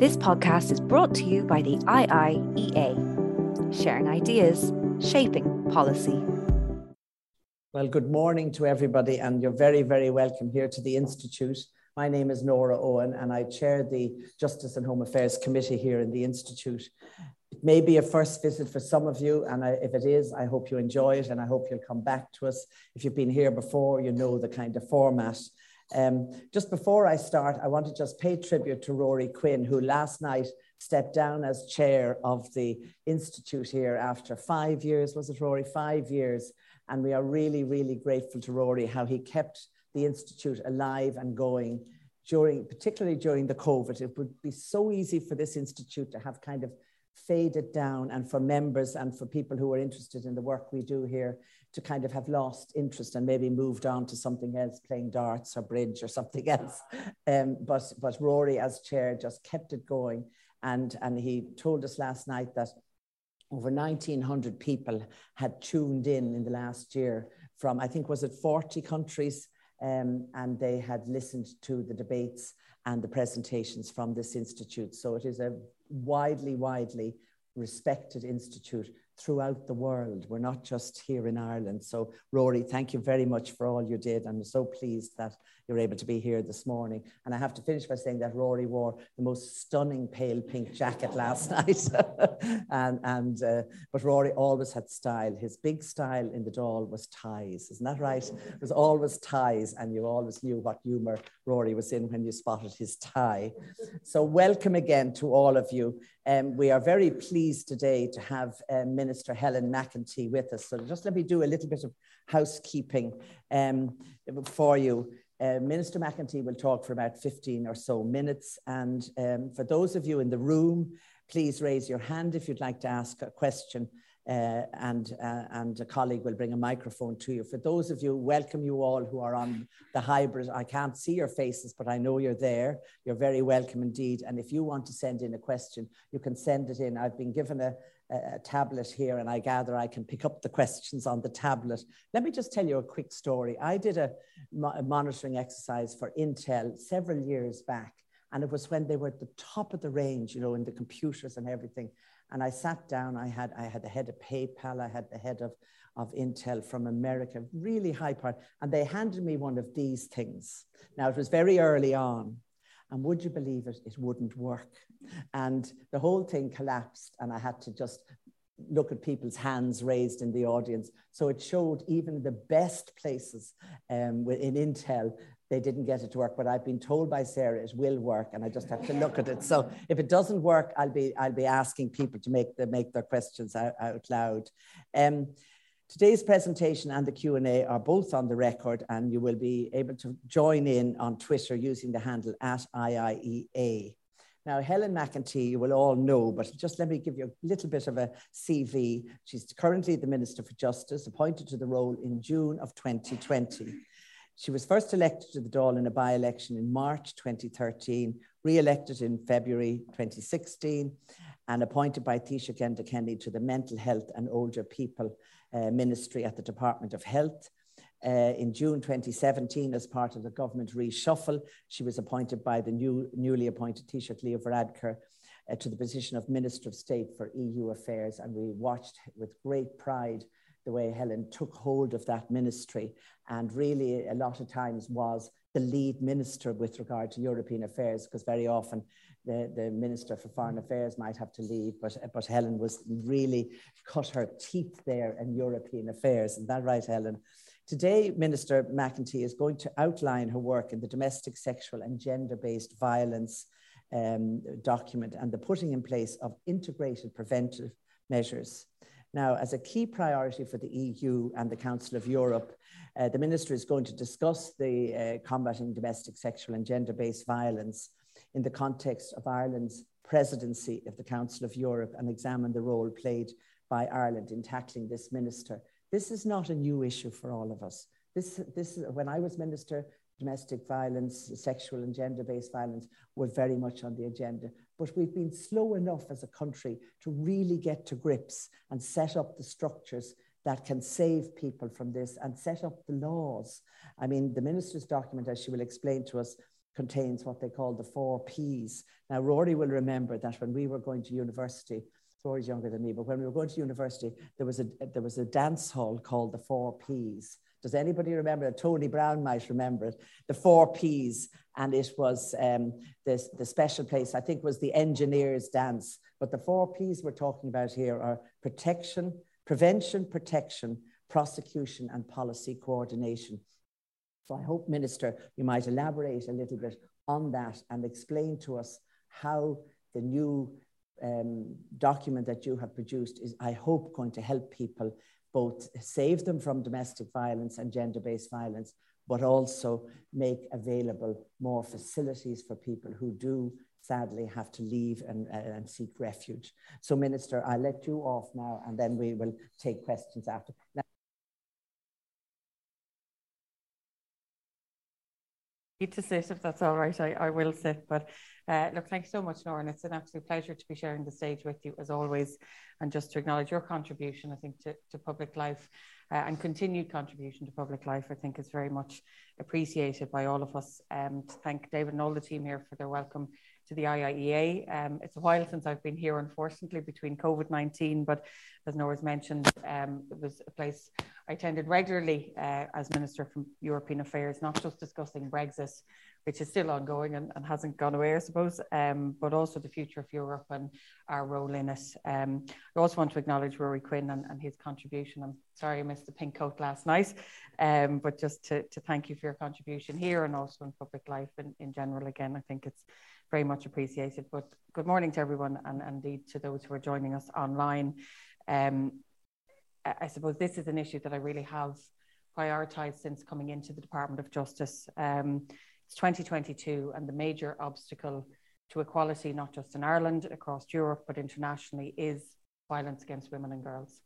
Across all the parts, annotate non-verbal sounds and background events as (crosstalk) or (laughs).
This podcast is brought to you by the IIEA, sharing ideas, shaping policy. Well, good morning to everybody, and you're very, very welcome here to the Institute. My name is Nora Owen, and I chair the Justice and Home Affairs Committee here in the Institute. It may be a first visit for some of you, and I, if it is, I hope you enjoy it and I hope you'll come back to us. If you've been here before, you know the kind of format. Um, just before I start, I want to just pay tribute to Rory Quinn, who last night stepped down as chair of the Institute here after five years. Was it, Rory? Five years. And we are really, really grateful to Rory how he kept the Institute alive and going during, particularly during the COVID. It would be so easy for this Institute to have kind of faded down and for members and for people who are interested in the work we do here to kind of have lost interest and maybe moved on to something else, playing darts or bridge or something else. Um, but, but Rory, as chair, just kept it going. And, and he told us last night that over 1,900 people had tuned in in the last year from, I think, was it 40 countries? Um, and they had listened to the debates and the presentations from this institute. So it is a widely, widely respected institute throughout the world. We're not just here in Ireland. So, Rory, thank you very much for all you did. I'm so pleased that you're able to be here this morning. And I have to finish by saying that Rory wore the most stunning pale pink jacket last (laughs) night. (laughs) and and uh, but Rory always had style. His big style in the Dáil was ties. Isn't that right? It was always ties, and you always knew what humour Rory was in when you spotted his tie. So, welcome again to all of you. Um, we are very pleased today to have uh, Minister Helen McEntee with us. So just let me do a little bit of housekeeping um, for you. Uh, Minister McEntee will talk for about 15 or so minutes. And um, for those of you in the room, please raise your hand if you'd like to ask a question. Uh, and, uh, and a colleague will bring a microphone to you. For those of you, welcome you all who are on the hybrid. I can't see your faces, but I know you're there. You're very welcome indeed. And if you want to send in a question, you can send it in. I've been given a, a, tablet here, and I gather I can pick up the questions on the tablet. Let me just tell you a quick story. I did a, a monitoring exercise for Intel several years back, and it was when they were at the top of the range, you know, in the computers and everything. And I sat down. I had I had the head of PayPal. I had the head of of Intel from America, really high part, and they handed me one of these things. Now it was very early on, and would you believe it? It wouldn't work. And the whole thing collapsed, and I had to just look at people's hands raised in the audience. So it showed even the best places um, in Intel, they didn't get it to work. But I've been told by Sarah it will work, and I just have to look at it. So if it doesn't work, I'll be I'll be asking people to make the make their questions out, out loud. Um, Today's presentation and the Q&A are both on the record and you will be able to join in on Twitter using the handle at IIEA. Now, Helen McEntee, you will all know, but just let me give you a little bit of a CV. She's currently the Minister for Justice, appointed to the role in June of 2020. She was first elected to the Dáil in a by election in March 2013, re elected in February 2016, and appointed by Taoiseach Enda Kenny to the Mental Health and Older People uh, Ministry at the Department of Health. Uh, in June 2017, as part of the government reshuffle, she was appointed by the new, newly appointed Taoiseach Leo Varadkar uh, to the position of Minister of State for EU Affairs. And we watched with great pride the way Helen took hold of that ministry and really a lot of times was the lead minister with regard to European affairs, because very often the, the Minister for Foreign Affairs might have to leave, but, but Helen was really cut her teeth there in European affairs. Is that right, Helen? Today, Minister McEntee is going to outline her work in the domestic, sexual, and gender based violence um, document and the putting in place of integrated preventive measures. Now, as a key priority for the EU and the Council of Europe, uh, the Minister is going to discuss the uh, combating domestic, sexual, and gender based violence in the context of Ireland's presidency of the Council of Europe and examine the role played by Ireland in tackling this minister. This is not a new issue for all of us. This, this, when I was minister, domestic violence, sexual and gender based violence were very much on the agenda. But we've been slow enough as a country to really get to grips and set up the structures that can save people from this and set up the laws. I mean, the minister's document, as she will explain to us, contains what they call the four P's. Now, Rory will remember that when we were going to university, Rory's younger than me, but when we were going to university, there was a, there was a dance hall called the Four Ps. Does anybody remember it? Tony Brown might remember it. The Four Ps, and it was um, the, the special place, I think was the engineers dance. But the four Ps we're talking about here are protection, prevention, protection, prosecution, and policy coordination. So I hope, Minister, you might elaborate a little bit on that and explain to us how the new um, document that you have produced is, I hope, going to help people both save them from domestic violence and gender based violence, but also make available more facilities for people who do sadly have to leave and, uh, and seek refuge. So, Minister, I'll let you off now and then we will take questions after. Now, to sit if that's all right. I, I will sit. But uh, look, thanks so much. And it's an absolute pleasure to be sharing the stage with you as always. And just to acknowledge your contribution, I think, to, to public life uh, and continued contribution to public life, I think is very much appreciated by all of us. Um, to thank David and all the team here for their welcome to the IIEA. Um, it's a while since I've been here, unfortunately, between COVID 19, but as Nora's mentioned, um, it was a place I attended regularly uh, as Minister for European Affairs, not just discussing Brexit, which is still ongoing and, and hasn't gone away, I suppose, um, but also the future of Europe and our role in it. Um, I also want to acknowledge Rory Quinn and, and, his contribution. I'm sorry I missed the pink coat last night, um, but just to, to, thank you for your contribution here and also in public life in, in general. Again, I think it's very much appreciated. But good morning to everyone and, and indeed to those who are joining us online. Um, I suppose this is an issue that I really have prioritised since coming into the Department of Justice. Um, it's 2022, and the major obstacle to equality, not just in Ireland, across Europe, but internationally, is violence against women and girls.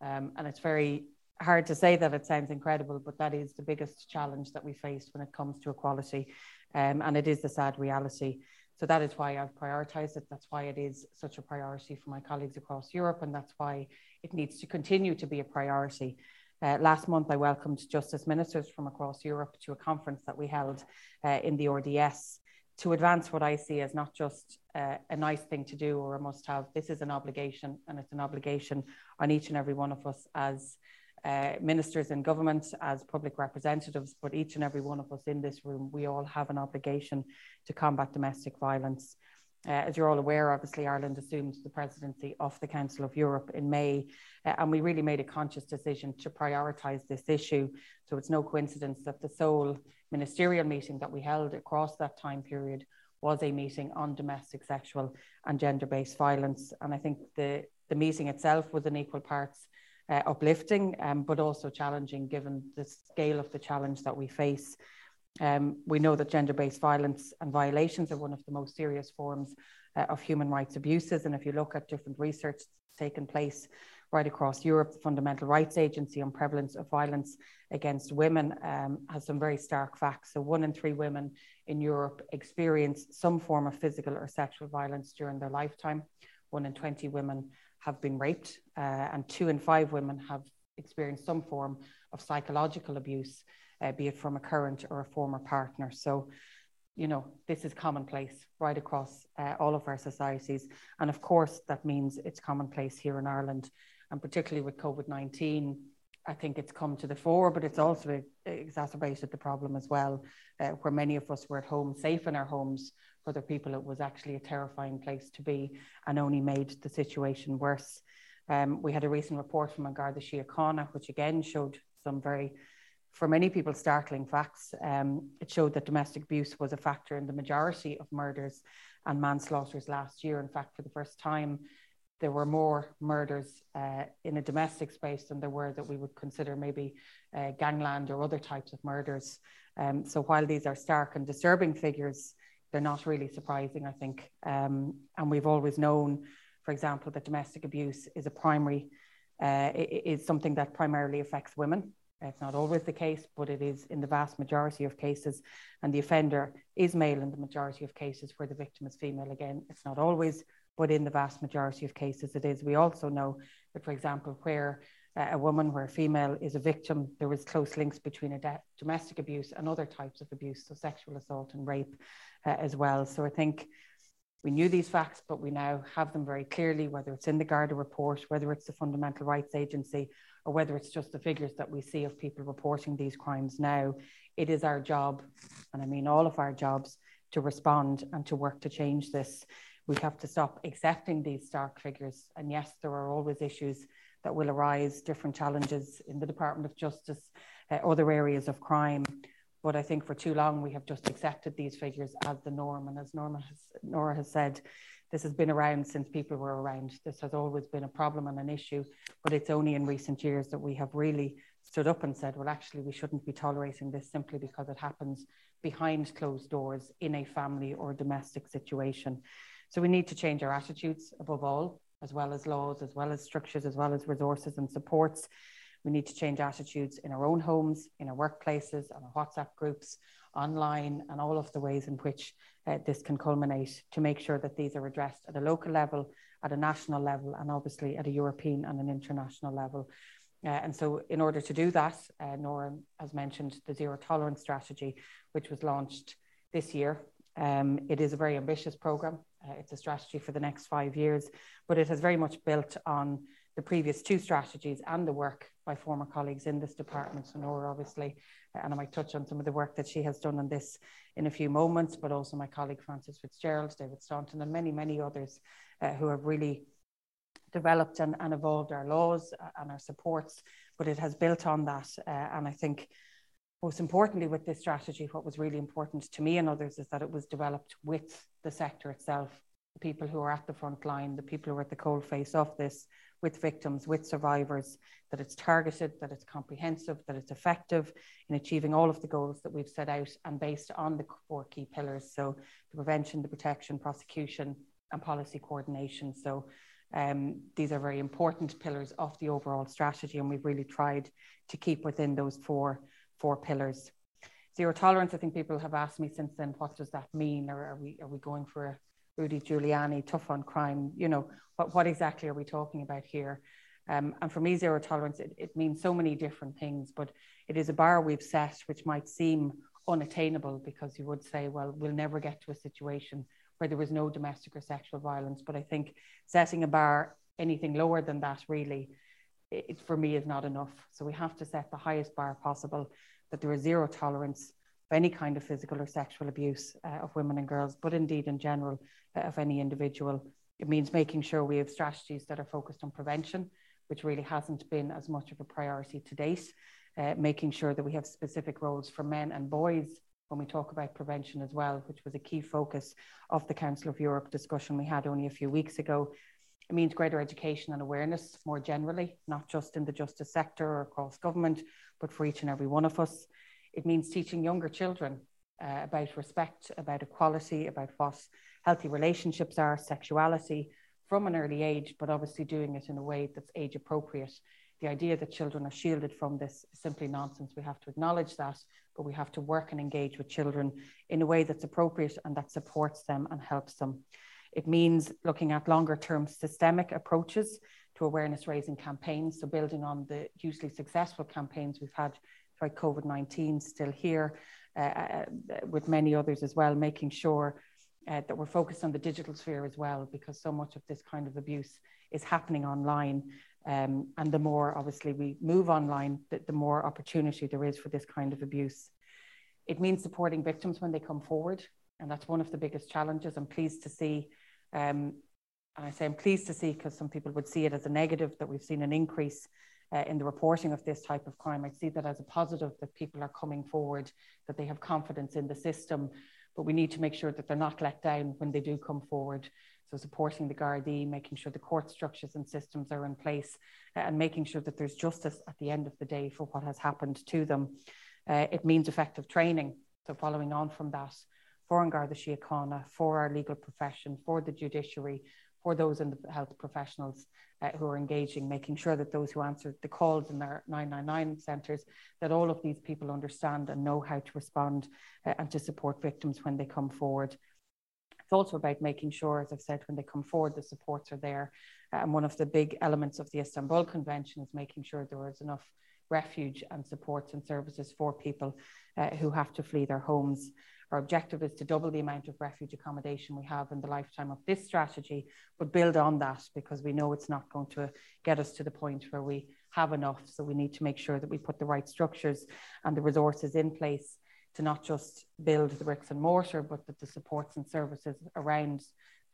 Um, and it's very hard to say that it sounds incredible, but that is the biggest challenge that we face when it comes to equality. Um, and it is the sad reality. So that is why I've prioritised it. That's why it is such a priority for my colleagues across Europe, and that's why it needs to continue to be a priority. Uh, last month, I welcomed justice ministers from across Europe to a conference that we held uh, in the RDS to advance what I see as not just uh, a nice thing to do or a must have. This is an obligation, and it's an obligation on each and every one of us as uh, ministers in government, as public representatives, but each and every one of us in this room, we all have an obligation to combat domestic violence. Uh, as you're all aware, obviously, Ireland assumed the presidency of the Council of Europe in May, uh, and we really made a conscious decision to prioritise this issue. So it's no coincidence that the sole ministerial meeting that we held across that time period was a meeting on domestic, sexual, and gender based violence. And I think the, the meeting itself was in equal parts uh, uplifting, um, but also challenging given the scale of the challenge that we face. Um, we know that gender based violence and violations are one of the most serious forms uh, of human rights abuses. And if you look at different research taken place right across Europe, the Fundamental Rights Agency on prevalence of violence against women um, has some very stark facts. So, one in three women in Europe experience some form of physical or sexual violence during their lifetime. One in 20 women have been raped, uh, and two in five women have experienced some form of psychological abuse, uh, be it from a current or a former partner. So, you know, this is commonplace right across uh, all of our societies. And of course, that means it's commonplace here in Ireland, and particularly with COVID 19. I think it's come to the fore, but it's also exacerbated the problem as well, uh, where many of us were at home, safe in our homes, for other people, it was actually a terrifying place to be and only made the situation worse. Um, we had a recent report from An Garda Síochána, which again showed some very, for many people, startling facts. Um, it showed that domestic abuse was a factor in the majority of murders and manslaughters last year. In fact, for the first time, there were more murders uh, in a domestic space than there were that we would consider maybe uh, gangland or other types of murders. Um, so while these are stark and disturbing figures, they're not really surprising, I think. Um, and we've always known, for example, that domestic abuse is a primary, uh, is something that primarily affects women. It's not always the case, but it is in the vast majority of cases. And the offender is male in the majority of cases where the victim is female. Again, it's not always, but in the vast majority of cases it is. We also know that, for example, where uh, a woman where a female is a victim, there is close links between domestic abuse and other types of abuse, so sexual assault and rape uh, as well. So I think we knew these facts, but we now have them very clearly, whether it's in the Garda report, whether it's the Fundamental Rights Agency, or whether it's just the figures that we see of people reporting these crimes now. It is our job, and I mean all of our jobs, to respond and to work to change this. We have to stop accepting these stark figures. And yes, there are always issues that will arise, different challenges in the Department of Justice, uh, other areas of crime. But I think for too long we have just accepted these figures as the norm. And as Norma has, Nora has said, this has been around since people were around. This has always been a problem and an issue, but it's only in recent years that we have really stood up and said, well, actually, we shouldn't be tolerating this simply because it happens behind closed doors in a family or domestic situation. So we need to change our attitudes above all, as well as laws, as well as structures, as well as resources and supports. We need to change attitudes in our own homes, in our workplaces, on our WhatsApp groups, online, and all of the ways in which uh, this can culminate to make sure that these are addressed at a local level, at a national level, and obviously at a European and an international level. Uh, and so, in order to do that, uh, Nora has mentioned the zero tolerance strategy, which was launched this year. Um, it is a very ambitious program. Uh, it's a strategy for the next five years, but it has very much built on the previous two strategies and the work by former colleagues in this department. So, Nora, obviously, uh, and I might touch on some of the work that she has done on this in a few moments, but also my colleague Frances Fitzgerald, David Stanton, and many, many others uh, who have really developed and, and evolved our laws uh, and our supports, but it has built on that. Uh, and I think most importantly with this strategy, what was really important to me and others is that it was developed with the sector itself, the people who are at the front line, the people who are at the cold face of this, with victims, with survivors, that it's targeted, that it's comprehensive, that it's effective in achieving all of the goals that we've set out and based on the four key pillars. So the prevention, the protection, prosecution, and policy coordination. So um, these are very important pillars of the overall strategy, and we've really tried to keep within those four, four pillars. Zero tolerance, I think people have asked me since then, what does that mean? Or are we, are we going for a Rudy Giuliani, tough on crime? You know, what, what exactly are we talking about here? Um, and for me, zero tolerance, it, it means so many different things, but it is a bar we've set which might seem unattainable because you would say, well, we'll never get to a situation where there was no domestic or sexual violence. But I think setting a bar anything lower than that really, it, for me, is not enough. So we have to set the highest bar possible that there is zero tolerance of any kind of physical or sexual abuse uh, of women and girls, but indeed in general uh, of any individual. It means making sure we have strategies that are focused on prevention, which really hasn't been as much of a priority to date. Uh, making sure that we have specific roles for men and boys when we talk about prevention as well, which was a key focus of the Council of Europe discussion we had only a few weeks ago. It means greater education and awareness more generally, not just in the justice sector or across government, but for each and every one of us. It means teaching younger children uh, about respect, about equality, about what healthy relationships are, sexuality from an early age, but obviously doing it in a way that's age appropriate the idea that children are shielded from this is simply nonsense. We have to acknowledge that, but we have to work and engage with children in a way that's appropriate and that supports them and helps them. It means looking at longer term systemic approaches to awareness raising campaigns. So, building on the hugely successful campaigns we've had throughout COVID 19, still here, uh, uh, with many others as well, making sure uh, that we're focused on the digital sphere as well, because so much of this kind of abuse is happening online. Um, and the more obviously we move online, the, the more opportunity there is for this kind of abuse. It means supporting victims when they come forward. And that's one of the biggest challenges. I'm pleased to see, um, and I say I'm pleased to see because some people would see it as a negative that we've seen an increase uh, in the reporting of this type of crime. I see that as a positive that people are coming forward, that they have confidence in the system, but we need to make sure that they're not let down when they do come forward. So supporting the Gardaí, making sure the court structures and systems are in place and making sure that there's justice at the end of the day for what has happened to them. Uh, it means effective training. So following on from that, for An Garda Síochána, for our legal profession, for the judiciary, for those in the health professionals uh, who are engaging, making sure that those who answer the calls in their 999 centres, that all of these people understand and know how to respond uh, and to support victims when they come forward It's also about making sure, as I've said, when they come forward, the supports are there. And one of the big elements of the Istanbul Convention is making sure there is enough refuge and supports and services for people uh, who have to flee their homes. Our objective is to double the amount of refuge accommodation we have in the lifetime of this strategy, but build on that because we know it's not going to get us to the point where we have enough. So we need to make sure that we put the right structures and the resources in place to not just build the bricks and mortar, but that the supports and services around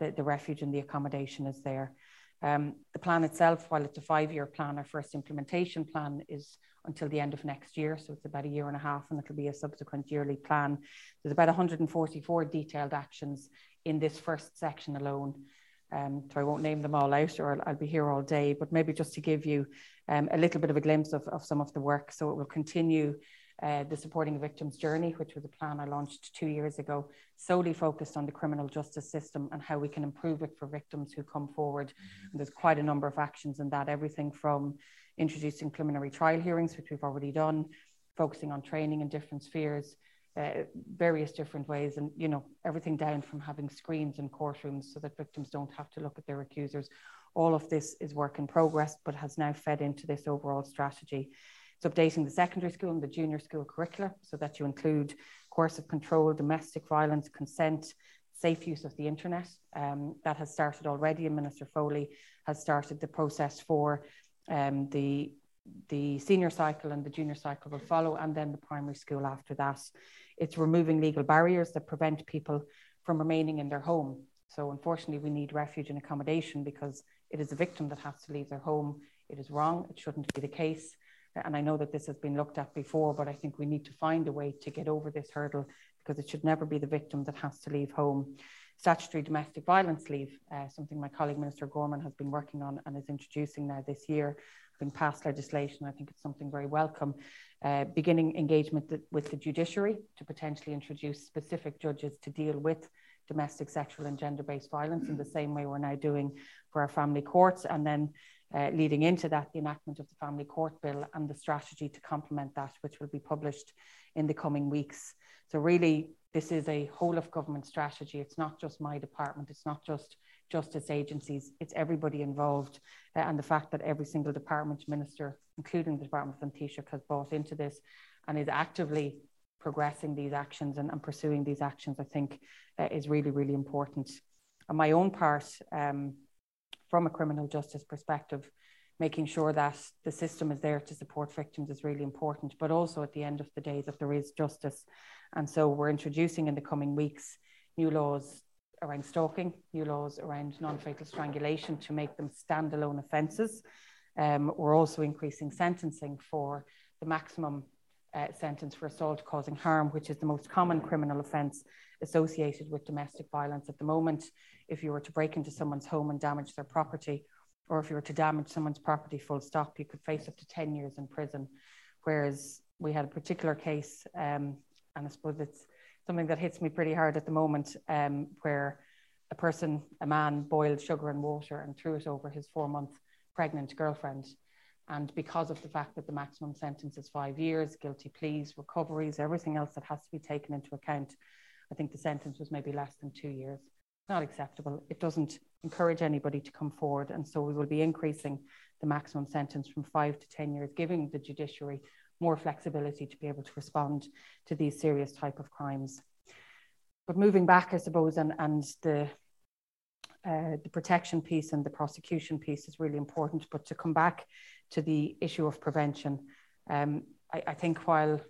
the, the refuge and the accommodation is there. Um, the plan itself, while it's a five-year plan, our first implementation plan is until the end of next year. So it's about a year and a half and it'll be a subsequent yearly plan. There's about 144 detailed actions in this first section alone. Um, so I won't name them all out or I'll, I'll, be here all day, but maybe just to give you um, a little bit of a glimpse of, of some of the work. So it will continue uh, the Supporting Victim's Journey, which was a plan I launched two years ago, solely focused on the criminal justice system and how we can improve it for victims who come forward. And there's quite a number of actions in that, everything from introducing preliminary trial hearings, which we've already done, focusing on training in different spheres, uh, various different ways, and you know everything down from having screens in courtrooms so that victims don't have to look at their accusers. All of this is work in progress, but has now fed into this overall strategy. It's updating the secondary school and the junior school curricula so that you include coercive control, domestic violence, consent, safe use of the internet. Um, that has started already, and Minister Foley has started the process for um, the the senior cycle and the junior cycle will follow, and then the primary school after that. It's removing legal barriers that prevent people from remaining in their home. So, unfortunately, we need refuge and accommodation because it is a victim that has to leave their home. It is wrong. It shouldn't be the case. And I know that this has been looked at before, but I think we need to find a way to get over this hurdle because it should never be the victim that has to leave home statutory domestic violence leave, uh, something my colleague Minister Gorman has been working on and is introducing now this year, having passed legislation. I think it's something very welcome. Uh, beginning engagement th- with the judiciary to potentially introduce specific judges to deal with domestic, sexual, and gender based violence in the same way we're now doing for our family courts. And then uh, leading into that, the enactment of the Family Court Bill and the strategy to complement that, which will be published in the coming weeks. So, really, this is a whole of government strategy. It's not just my department, it's not just justice agencies, it's everybody involved. Uh, and the fact that every single department minister, including the Department of Taoiseach, has bought into this and is actively progressing these actions and, and pursuing these actions, I think uh, is really, really important. On my own part, um, from a criminal justice perspective, making sure that the system is there to support victims is really important, but also at the end of the day that there is justice. And so we're introducing in the coming weeks new laws around stalking, new laws around non fatal strangulation to make them standalone offences. Um, we're also increasing sentencing for the maximum uh, sentence for assault causing harm, which is the most common criminal offence associated with domestic violence at the moment. If you were to break into someone's home and damage their property, or if you were to damage someone's property full stop, you could face up to 10 years in prison. Whereas we had a particular case, um, and I suppose it's something that hits me pretty hard at the moment, um, where a person, a man, boiled sugar and water and threw it over his four month pregnant girlfriend. And because of the fact that the maximum sentence is five years, guilty pleas, recoveries, everything else that has to be taken into account, I think the sentence was maybe less than two years not acceptable. It doesn't encourage anybody to come forward. And so we will be increasing the maximum sentence from five to 10 years, giving the judiciary more flexibility to be able to respond to these serious type of crimes. But moving back, I suppose, and, and the, uh, the protection piece and the prosecution piece is really important. But to come back to the issue of prevention, um, I, I think while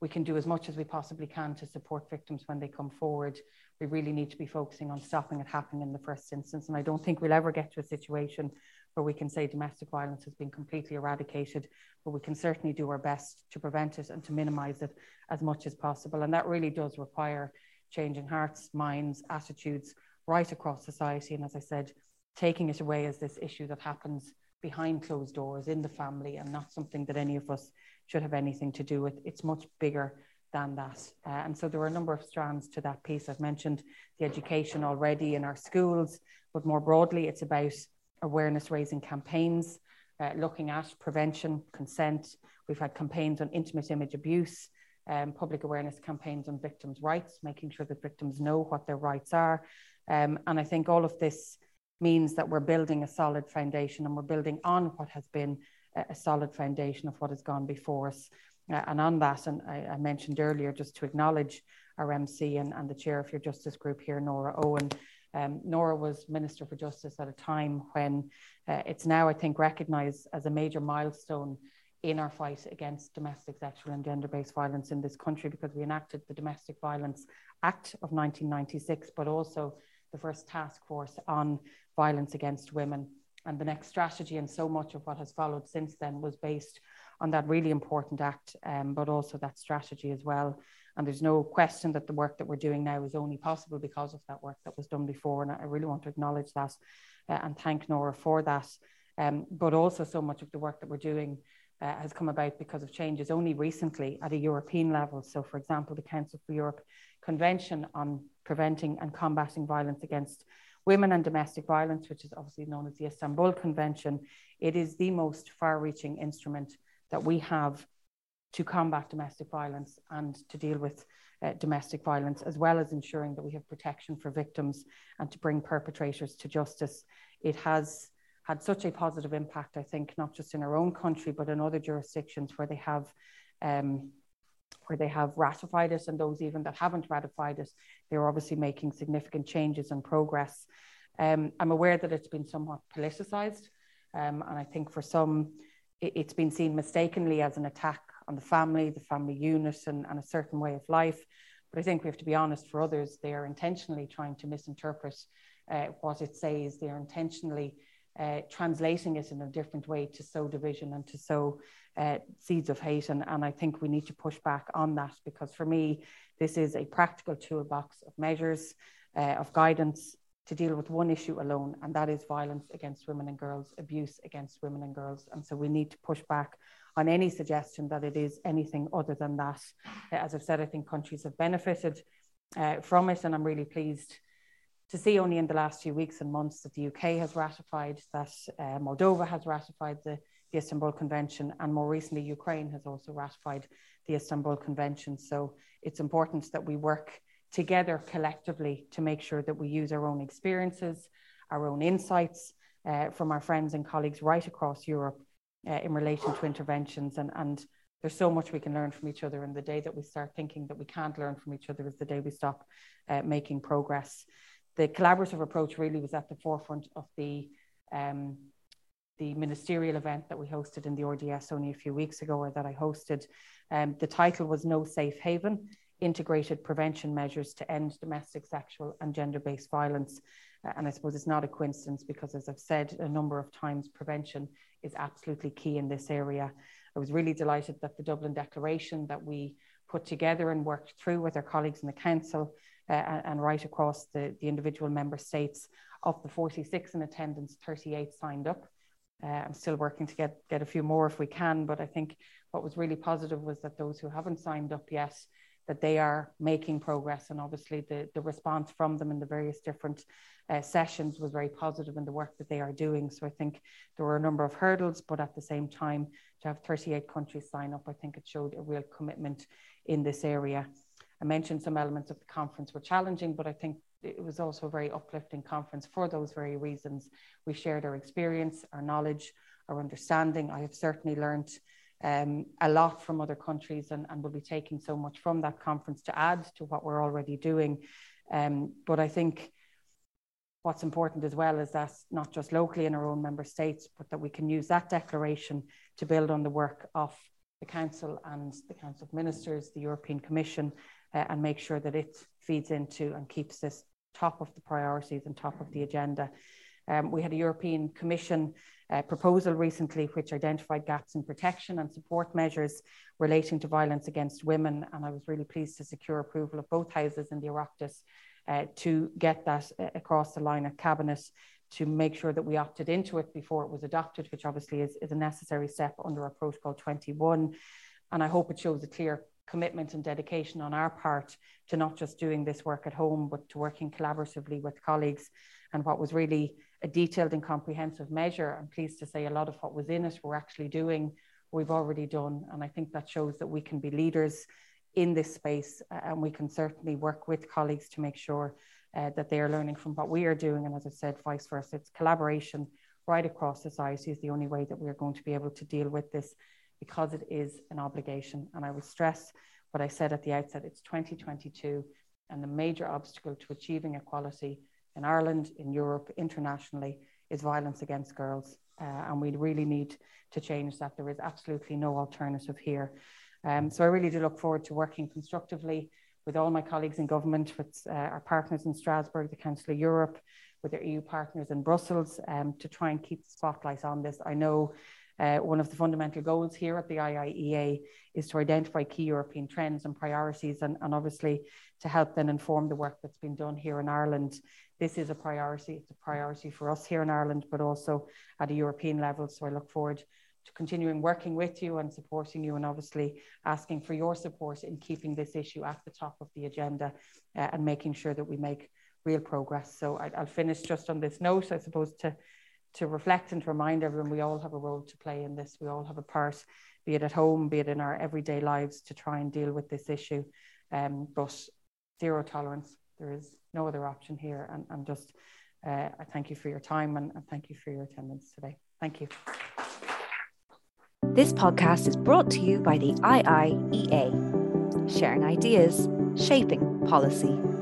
we can do as much as we possibly can to support victims when they come forward, we really need to be focusing on stopping it happening in the first instance. And I don't think we'll ever get to a situation where we can say domestic violence has been completely eradicated, but we can certainly do our best to prevent it and to minimize it as much as possible. And that really does require changing hearts, minds, attitudes right across society. And as I said, taking it away as this issue that happens behind closed doors in the family and not something that any of us should have anything to do with. It's much bigger than that. Uh, and so there are a number of strands to that piece. I've mentioned the education already in our schools, but more broadly, it's about awareness raising campaigns, uh, looking at prevention, consent. We've had campaigns on intimate image abuse, um, public awareness campaigns on victims' rights, making sure that victims know what their rights are. Um, and I think all of this means that we're building a solid foundation and we're building on what has been a, solid foundation of what has gone before us. Uh, and on that, and I, I, mentioned earlier, just to acknowledge our MC and, and the chair of your justice group here, Nora Owen. Um, Nora was Minister for Justice at a time when uh, it's now, I think, recognised as a major milestone in our fight against domestic sexual and gender based violence in this country because we enacted the Domestic Violence Act of 1996, but also the first task force on violence against women. And the next strategy, and so much of what has followed since then, was based on that really important act, um, but also that strategy as well. And there's no question that the work that we're doing now is only possible because of that work that was done before. And I really want to acknowledge that uh, and thank Nora for that. Um, but also, so much of the work that we're doing uh, has come about because of changes only recently at a European level. So, for example, the Council for Europe Convention on Preventing and Combating Violence Against Women and Domestic Violence, which is obviously known as the Istanbul Convention, it is the most far reaching instrument that we have to combat domestic violence and to deal with uh, domestic violence, as well as ensuring that we have protection for victims and to bring perpetrators to justice. It has had such a positive impact, I think, not just in our own country, but in other jurisdictions where they have. Um, where they have ratified it, and those even that haven't ratified it, they're obviously making significant changes and progress. Um, I'm aware that it's been somewhat politicized, um, and I think for some, it, has been seen mistakenly as an attack on the family, the family unit, and, and a certain way of life. But I think we have to be honest, for others, they are intentionally trying to misinterpret uh, what it says. They are intentionally uh, translating it in a different way to sow division and to sow uh, seeds of hate. And, and I think we need to push back on that because for me, this is a practical toolbox of measures, uh, of guidance to deal with one issue alone, and that is violence against women and girls, abuse against women and girls. And so we need to push back on any suggestion that it is anything other than that. Uh, as I've said, I think countries have benefited uh, from it, and I'm really pleased to see only in the last few weeks and months that the UK has ratified, that uh, Moldova has ratified the, the Istanbul Convention, and more recently, Ukraine has also ratified the Istanbul Convention. So it's important that we work together collectively to make sure that we use our own experiences, our own insights uh, from our friends and colleagues right across Europe uh, in relation to interventions. And, and there's so much we can learn from each other. And the day that we start thinking that we can't learn from each other is the day we stop uh, making progress. The collaborative approach really was at the forefront of the um, the ministerial event that we hosted in the RDS only a few weeks ago, or that I hosted. Um, the title was No Safe Haven Integrated Prevention Measures to End Domestic Sexual and Gender Based Violence. Uh, and I suppose it's not a coincidence because, as I've said a number of times, prevention is absolutely key in this area. I was really delighted that the Dublin Declaration that we put together and worked through with our colleagues in the Council and, and, right across the, the individual member states of the 46 in attendance, 38 signed up. Uh, I'm still working to get, get a few more if we can, but I think what was really positive was that those who haven't signed up yet, that they are making progress and obviously the, the response from them in the various different uh, sessions was very positive in the work that they are doing. So I think there were a number of hurdles, but at the same time, to have 38 countries sign up, I think it showed a real commitment in this area. I mentioned some elements of the conference were challenging, but I think it was also a very uplifting conference for those very reasons. We shared our experience, our knowledge, our understanding. I have certainly learned um, a lot from other countries and, and will be taking so much from that conference to add to what we're already doing. Um, but I think what's important as well is that not just locally in our own member states, but that we can use that declaration to build on the work of the Council and the Council of Ministers, the European Commission, uh, and make sure that it feeds into and keeps this top of the priorities and top of the agenda. Um, we had a European Commission uh, proposal recently which identified gaps in protection and support measures relating to violence against women, and I was really pleased to secure approval of both houses in the Oireachtas uh, to get that uh, across the line at Cabinet to make sure that we opted into it before it was adopted, which obviously is, is a necessary step under our Protocol 21. And I hope it shows a clear commitment and dedication on our part to not just doing this work at home, but to working collaboratively with colleagues. And what was really a detailed and comprehensive measure, I'm pleased to say a lot of what was in it we're actually doing, we've already done. And I think that shows that we can be leaders in this space, uh, and we can certainly work with colleagues to make sure uh, that they are learning from what we are doing. And as I said, vice versa, it's collaboration right across society is the only way that we are going to be able to deal with this because it is an obligation. And I will stress what I said at the outset it's 2022, and the major obstacle to achieving equality in Ireland, in Europe, internationally is violence against girls. Uh, and we really need to change that. There is absolutely no alternative here. Um, so I really do look forward to working constructively with all my colleagues in government, with uh, our partners in Strasbourg, the Council of Europe, with our EU partners in Brussels um, to try and keep the spotlight on this. I know uh, one of the fundamental goals here at the IIEA is to identify key European trends and priorities, and, and obviously to help then inform the work that's been done here in Ireland. This is a priority. It's a priority for us here in Ireland, but also at a European level. So I look forward to continuing working with you and supporting you, and obviously asking for your support in keeping this issue at the top of the agenda uh, and making sure that we make real progress. So I, will finish just on this note, I suppose, to to reflect and to remind everyone we all have a role to play in this. We all have a part, be it at home, be it in our everyday lives, to try and deal with this issue. Um, but zero tolerance. There is no other option here. And, and just uh, I thank you for your time and, and thank you for your attendance today. Thank you. This podcast is brought to you by the IIEA, sharing ideas, shaping policy.